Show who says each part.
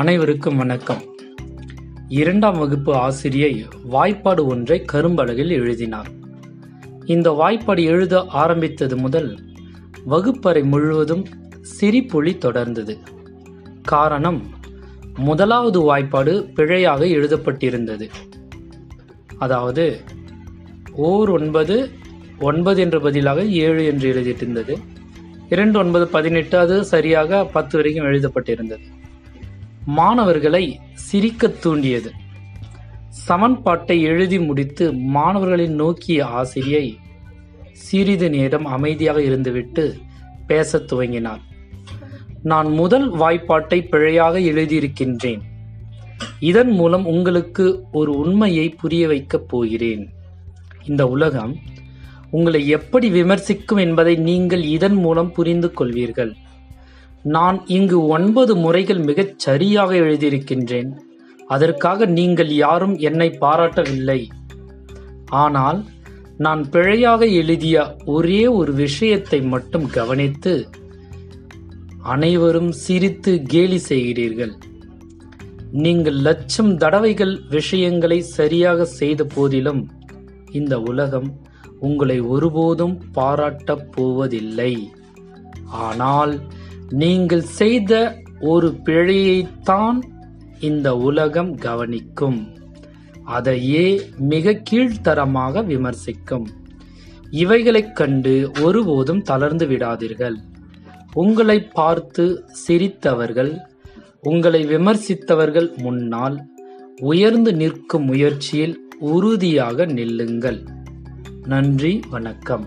Speaker 1: அனைவருக்கும் வணக்கம். இரண்டாம் வகுப்பு ஆசிரியை வாய்ப்பாடு ஒன்றை கரும்பலகில் எழுதினார். இந்த வாய்ப்பாடு எழுத ஆரம்பித்தது முதல் வகுப்பறை முழுவதும் சிரிப்பொலி தொடர்ந்தது. காரணம் முதலாவது வாய்ப்பாடு பிழையாக எழுதப்பட்டிருந்தது. அதாவது ஓர் ஒன்பது ஒன்பது என்ற பதிலாக ஏழு என்று எழுதிட்டிருந்தது. இரண்டு ஒன்பது பதினெட்டு அது சரியாக பத்து வரைக்கும் எழுதப்பட்டிருந்தது. மாணவர்களை சிரிக்கத் தூண்டியது. சமன்பாட்டை எழுதி முடித்து மாணவர்களை நோக்கிய ஆசிரியை சிறிது நேரம் அமைதியாக இருந்துவிட்டு பேசத் துவங்கினார் நான் முதல் வாய்ப்பாட்டை பிழையாக எழுதியிருக்கின்றேன். இதன் மூலம் உங்களுக்கு ஒரு உண்மையை புரிய வைக்கப் போகிறேன். இந்த உலகம் உங்களை எப்படி விமர்சிக்கும் என்பதை நீங்கள் இதன் மூலம் புரிந்து கொள்வீர்கள். நான் இங்கு ஒன்பது முறைகள் மிகச் சரியாக எழுதியிருக்கின்றேன். அதற்காக நீங்கள் யாரும் என்னை பாராட்டவில்லை. ஆனால் நான் பிழையாக எழுதிய ஒரே ஒரு விஷயத்தை மட்டும் கவனித்து அனைவரும் சிரித்து கேலி செய்கிறீர்கள். நீங்கள் லட்சம் தடவைகள் விஷயங்களை சரியாக செய்த போதிலும் இந்த உலகம் உங்களை ஒருபோதும் பாராட்டப் போவதில்லை. ஆனால் நீங்கள் செய்த ஒரு பிழையைத்தான் இந்த உலகம் கவனிக்கும். அதையே மிக கீழ்த்தரமாக விமர்சிக்கும். இவைகளைக் கண்டு ஒருபோதும் தளர்ந்து விடாதீர்கள். உங்களை பார்த்து சிரித்தவர்கள் உங்களை விமர்சித்தவர்கள் முன்னால் உயர்ந்து நிற்கும் முயற்சியில் உறுதியாக நில்லுங்கள். நன்றி வணக்கம்.